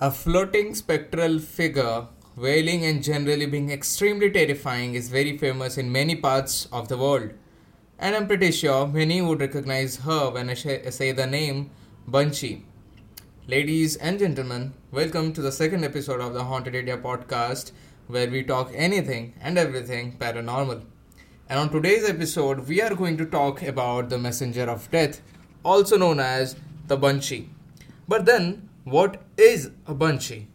A floating spectral figure, wailing and generally being extremely terrifying, is very famous in many parts of the world. And I'm pretty sure many would recognize her when I say the name Banshee. Ladies and gentlemen, welcome to the second episode of the Haunted India podcast, where we talk anything and everything paranormal. And on today's episode, we are going to talk about the messenger of death, also known as the Banshee. But then, what is a banshee?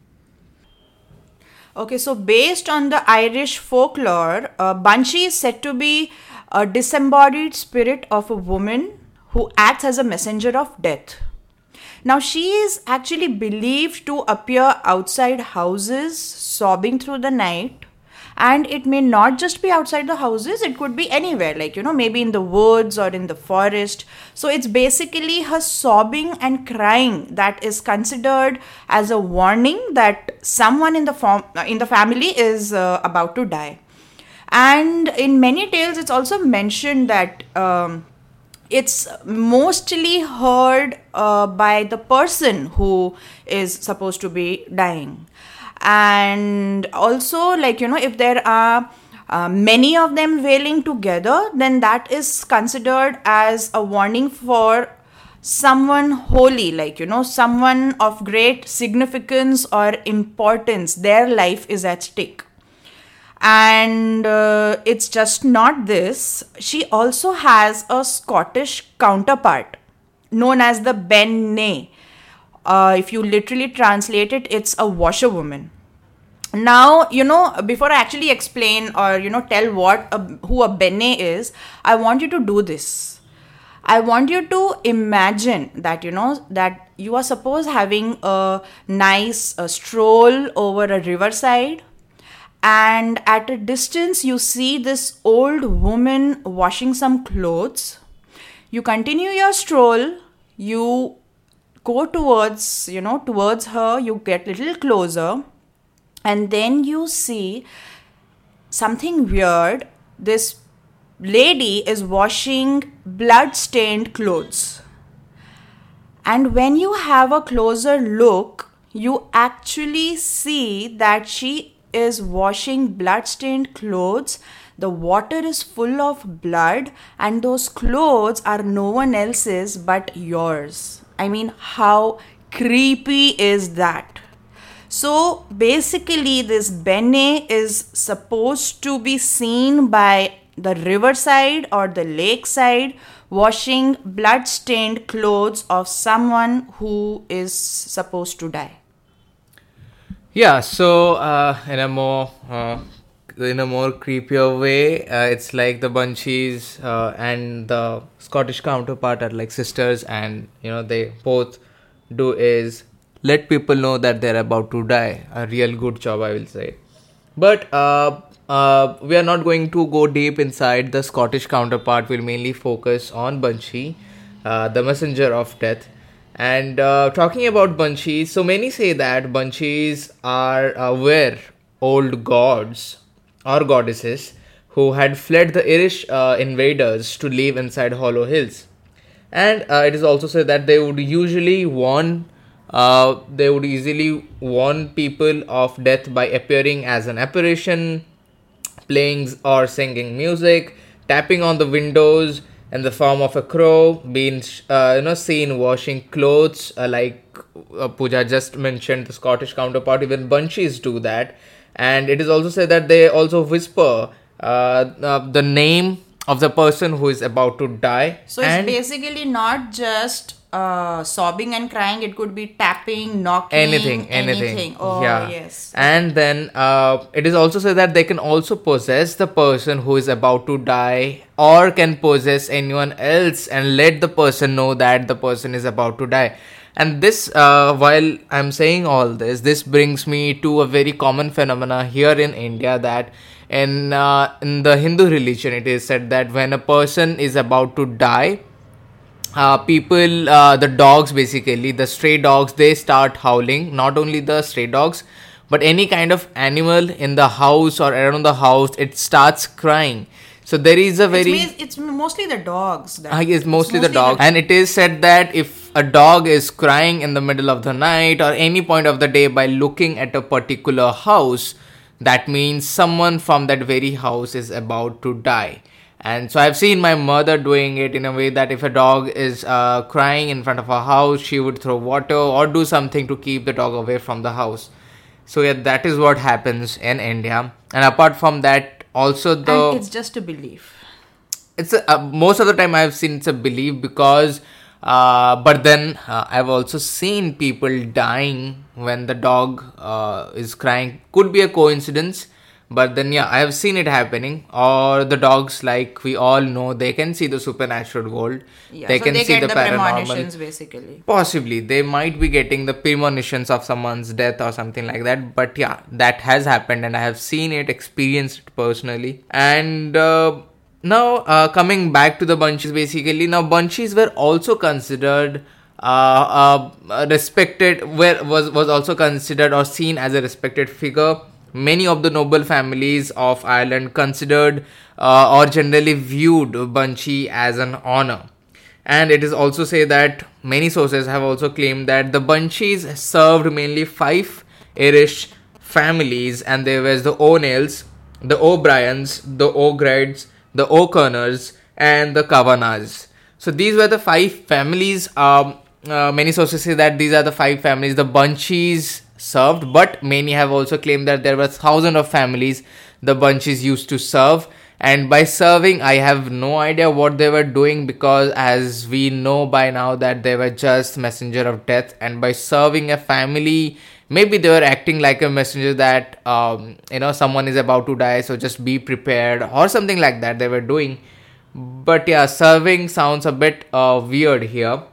Okay, so based on the Irish folklore, a banshee is said to be a disembodied spirit of a woman who acts as a messenger of death. Now, she is actually believed to appear outside houses, sobbing through the night, and it may not just be outside the houses it could be anywhere like you know maybe in the woods or in the forest. So it's basically her sobbing and crying that is considered as a warning that someone in the form in the family is uh, about to die. And in many tales it's also mentioned that um, it's mostly heard uh, by the person who is supposed to be dying and also like you know if there are uh, many of them wailing together then that is considered as a warning for someone holy like you know someone of great significance or importance. Their life is at stake. And uh, it's just not this. She also has a scottish counterpart known as the Ben uh, if you literally translate it it's a washerwoman now you know before i actually explain or you know tell what a, who a bean nighe is i want you to do this. I want you to imagine that you know that you are suppose having a nice a stroll over a riverside and at a distance you see this old woman washing some clothes. You continue your stroll you go towards you know towards her you get little closer and then you see something weird. This lady is washing blood stained clothes. And when you have a closer look you actually see that she is washing blood stained clothes. The water is full of blood and those clothes are no one else's but yours i mean how creepy is that so basically, this Bean Nighe is supposed to be seen by the riverside or the lakeside washing blood stained clothes of someone who is supposed to die. Yeah, so uh, in a more uh, in a more creepier way, uh, it's like the Banshees uh, and the Scottish counterpart are like sisters, and you know they both do is let people know that they're about to die. A real good job, I will say. But uh, uh, we are not going to go deep inside. The Scottish counterpart We'll mainly focus on Banshee, uh, the messenger of death. And uh, talking about Banshees, so many say that Banshees are uh, were old gods or goddesses who had fled the Irish uh, invaders to live inside Hollow Hills. And uh, it is also said that they would usually warn uh, they would easily warn people of death by appearing as an apparition, playing or singing music, tapping on the windows in the form of a crow, being uh, you know seen washing clothes, uh, like uh, Pooja just mentioned. The Scottish counterpart, even banshees do that, and it is also said that they also whisper uh, uh, the name of the person who is about to die. So it's basically not just uh, sobbing and crying it could be tapping knocking anything anything, anything. oh yeah. yes and then uh, it is also said that they can also possess the person who is about to die or can possess anyone else and let the person know that the person is about to die and this uh, while i'm saying all this this brings me to a very common phenomena here in india that in uh, in the hindu religion it is said that when a person is about to die uh, people uh, the dogs basically the stray dogs they start howling. Not only the stray dogs but any kind of animal in the house or around the house it starts crying So there is a very it's, it's mostly the dogs. That, I guess mostly, the mostly dog. and it is said that if a dog is crying in the middle of the night or any point of the day by looking at a particular house, that means someone from that very house is about to die. And so I've seen my mother doing it in a way that if a dog is uh, crying in front of a house, she would throw water or do something to keep the dog away from the house. So yeah, that is what happens in India. And apart from that, also the and it's just a belief. it's a, uh, most of the time I've seen it's a belief because, uh, but then uh, I've also seen people dying when the dog uh, is crying. Could be a coincidence, but then yeah, I have seen it happening. Or the dogs, like we all know, they can see the supernatural world. Yeah, they so can they see get the, the, paranormal. premonitions basically. Possibly, they might be getting the premonitions of someone's death or something like that. But yeah, that has happened, and I have seen it, experienced it personally. And uh, now, uh, coming back to the bunchies, basically, now bunchies were also considered. Uh, uh, respected where was was also considered or seen as a respected figure many of the noble families of ireland considered uh, or generally viewed bunchy as an honor and it is also say that many sources have also claimed that the Bunchies served mainly five Irish families, and there was the O'Neills, the O'Briens, the O'Gradys, the O'Connors, and the Kavanaghs. So these were the five families. Um, uh, many sources say that these are the five families the Bunchies served, but many have also claimed that there were thousands of families the bunches used to serve. And by serving i have no idea what they were doing because as we know by now that they were just messenger of death. And by serving a family maybe they were acting like a messenger that um, you know someone is about to die so just be prepared or something like that they were doing. But yeah serving sounds a bit uh, weird here.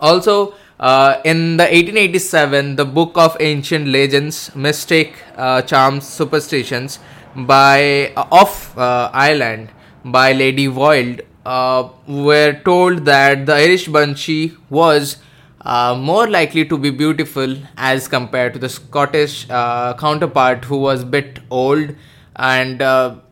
Also uh, in the 1887 the book of ancient legends mystic uh, charms superstitions by uh, of uh, Ireland by Lady Wilde uh, were told that the Irish Banshee was more likely to be beautiful as compared to the Scottish counterpart who was bit old and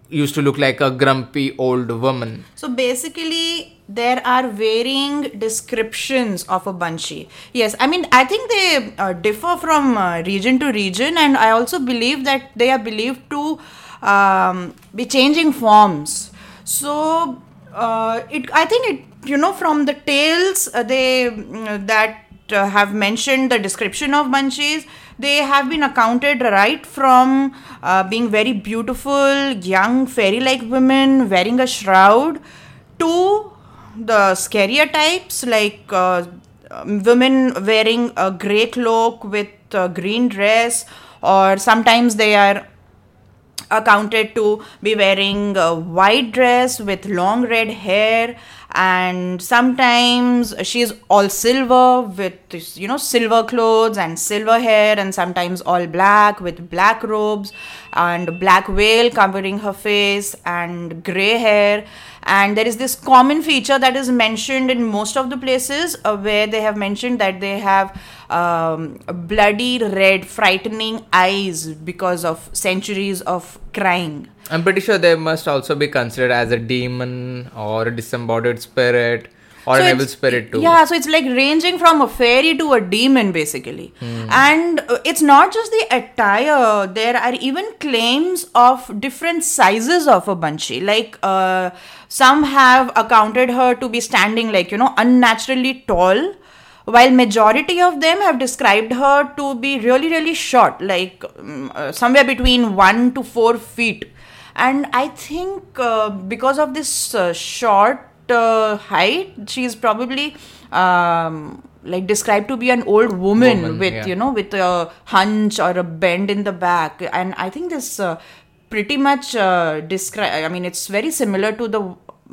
used to look like a grumpy old woman. So basically, there are varying descriptions of a banshee. Yes, I mean, I think they uh, differ from uh, region to region, and I also believe that they are believed to um, be changing forms. So uh, it, I think it, you know, from the tales uh, they mm, that uh, have mentioned the description of banshees, they have been accounted right from uh, being very beautiful, young, fairy-like women wearing a shroud to the scarier types like uh, um, women wearing a grey cloak with a green dress, or sometimes they are accounted to be wearing a white dress with long red hair and sometimes she's all silver with you know silver clothes and silver hair and sometimes all black with black robes and black veil covering her face and gray hair. And there is this common feature that is mentioned in most of the places uh, where they have mentioned that they have um, bloody red frightening eyes because of centuries of crying I'm pretty sure they must also be considered as a demon or a disembodied spirit or So an evil spirit too. Yeah, so it's like ranging from a fairy to a demon basically. Hmm. And uh, it's not just the attire, there are even claims of different sizes of a banshee. Like uh, some have accounted her to be standing like, you know, unnaturally tall. While majority of them have described her to be really, really short, like um, uh, somewhere between one to four feet. And I think uh, because of this uh, short uh, height, is probably um, like described to be an old woman, Woman, with yeah. you know with a hunch or a bend in the back. And I think this uh, pretty much uh, describe. I mean, it's very similar to the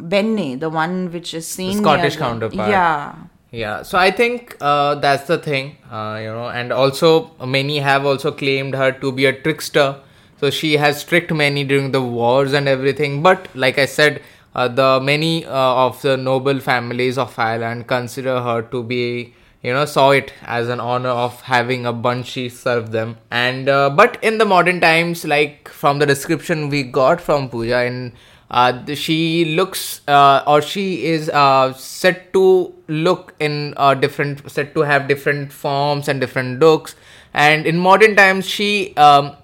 Bean Nighe, the one which is seen near Scottish the- counterpart. Yeah. Yeah, so I think uh, that's the thing, uh, you know, and also many have also claimed her to be a trickster. So she has tricked many during the wars and everything. But like I said, uh, the many uh, of the noble families of Ireland consider her to be, you know, saw it as an honor of having a banshee serve them. And uh, but in the modern times, like from the description we got from puja in uh, she looks uh, or she is uh, set to look in different set to have different forms and different looks and in modern times she um,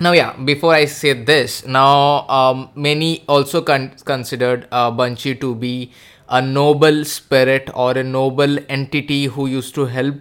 now yeah before i say this now um, many also con- considered uh, banshee to be a noble spirit or a noble entity who used to help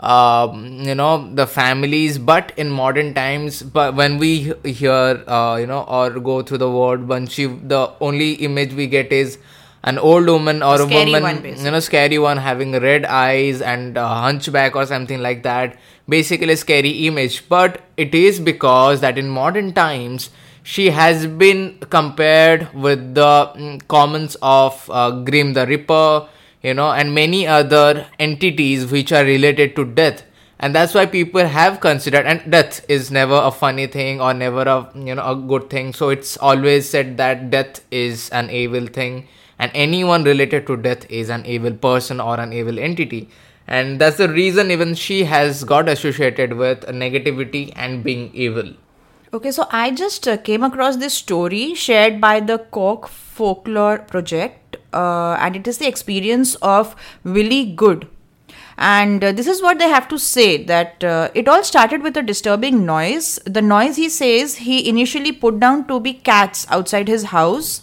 um, you know the families. But in modern times but when we hear uh, you know or go through the word banshee the only image we get is an old woman or a, woman one, you know scary one having red eyes and a hunchback or something like that basically a scary image. But it is because that in modern times she has been compared with the comments of uh, grim the ripper you know and many other entities which are related to death. And that's why people have considered and death is never a funny thing or never a you know a good thing. So it's always said that death is an evil thing and anyone related to death is an evil person or an evil entity and that's the reason even she has got associated with negativity and being evil Okay, so I just uh, came across this story shared by the Cork Folklore Project, uh, and it is the experience of Willie Good. And uh, this is what they have to say that uh, it all started with a disturbing noise. The noise, he says, he initially put down to be cats outside his house.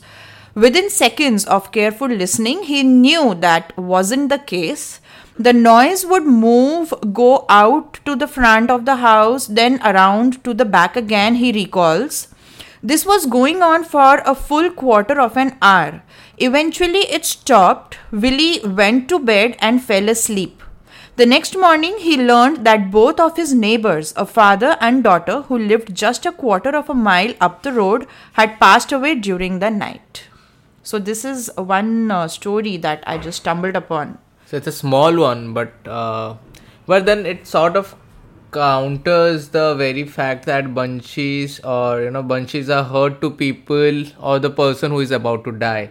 Within seconds of careful listening, he knew that wasn't the case. The noise would move, go out to the front of the house, then around to the back again, he recalls. This was going on for a full quarter of an hour. Eventually, it stopped. Willie went to bed and fell asleep. The next morning, he learned that both of his neighbors, a father and daughter who lived just a quarter of a mile up the road, had passed away during the night. So, this is one uh, story that I just stumbled upon. So it's a small one, but uh, but then it sort of counters the very fact that banshees or you know banshees are hurt to people or the person who is about to die.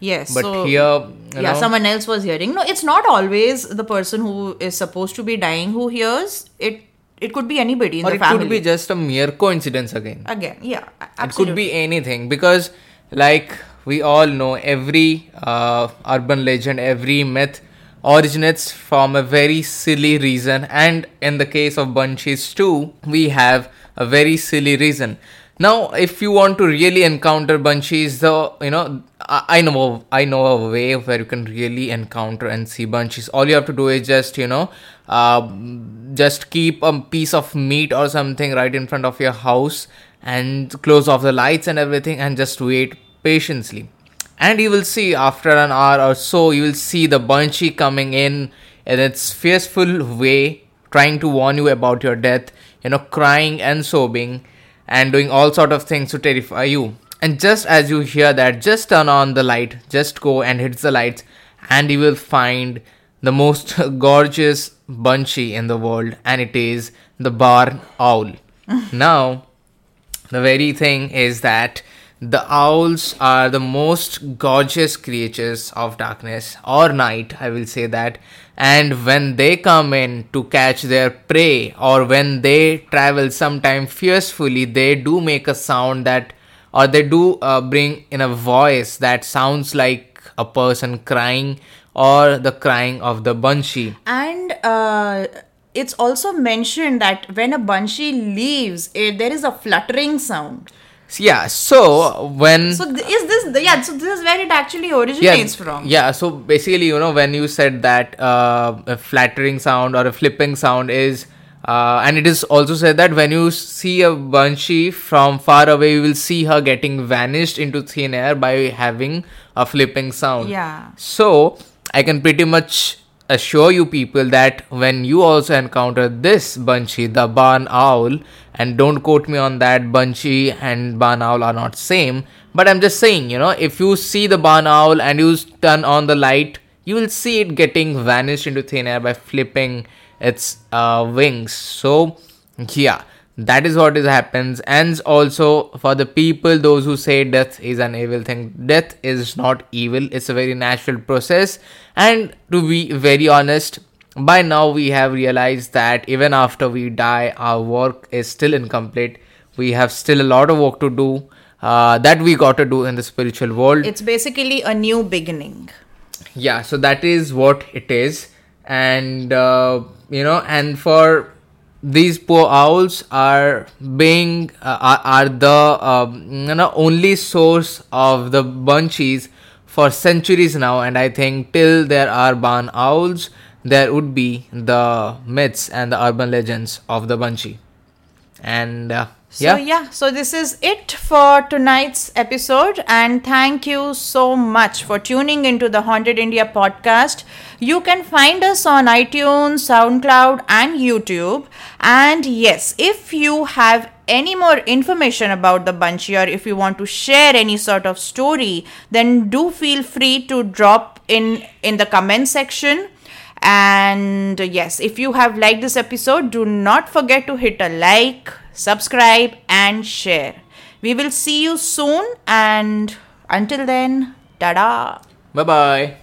Yes. But so, here, yeah, know- someone else was hearing. No, it's not always the person who is supposed to be dying who hears. It it could be anybody in the family. Or the it family. could be just a mere coincidence again. Again, yeah, a- It could be anything because, like we all know, every uh, urban legend, every myth originates from a very silly reason, and in the case of banshees too, we have a very silly reason. Now, if you want to really encounter banshees, the you know, I, I know I know a way where you can really encounter and see banshees. All you have to do is just you know, uh, just keep a piece of meat or something right in front of your house and close off the lights and everything and just wait patiently. And you will see after an hour or so you will see the banshee coming in in its fearful way trying to warn you about your death you know crying and sobbing and doing all sort of things to terrify you. And just as you hear that just turn on the light. Just go and hit the lights and you will find the most gorgeous banshee in the world and it is the barn owl. Now the very thing is that the owls are the most gorgeous creatures of darkness or night, I will say that. And when they come in to catch their prey or when they travel sometime fiercely, they do make a sound that, or they do uh, bring in a voice that sounds like a person crying or the crying of the banshee. And uh, it's also mentioned that when a banshee leaves, eh, there is a fluttering sound. Yeah, so when. So th- is this yeah? So this is where it actually originates from. Yeah, so basically, you know, when you said that uh, a flattering sound or a flipping sound is, uh, and it is also said that when you see a banshee from far away, you will see her getting vanished into thin air by having a flipping sound. Yeah. So I can pretty much assure you people that when you also encounter this banshee, the barn owl, and don't quote me on that, banshee and barn owl are not same. But I'm just saying, you know, if you see the barn owl and you turn on the light, you will see it getting vanished into thin air by flipping its uh, wings. So yeah that is what is happens. And also for the people those who say death is an evil thing death is not evil. It's a very natural process. And to be very honest by now we have realized that even after we die our work is still incomplete. We have still a lot of work to do uh, that we got to do in the spiritual world. It's basically a new beginning. yeah, so that is what it is, and uh, you know, and for these poor owls are being uh, are, the um, you know only source of the bunchies for centuries now. And i think till there are barn owls there would be the myths and the urban legends of the bunchie and uh, So yeah yeah, so this is it for tonight's episode and thank you so much for tuning into the Haunted India podcast. You can find us on iTunes, SoundCloud and YouTube. And yes, if you have any more information about the Banshee or if you want to share any sort of story, then do feel free to drop in in the comment section. And yes, if you have liked this episode, do not forget to hit a like, subscribe, and share. We will see you soon, and until then, tada! bye bye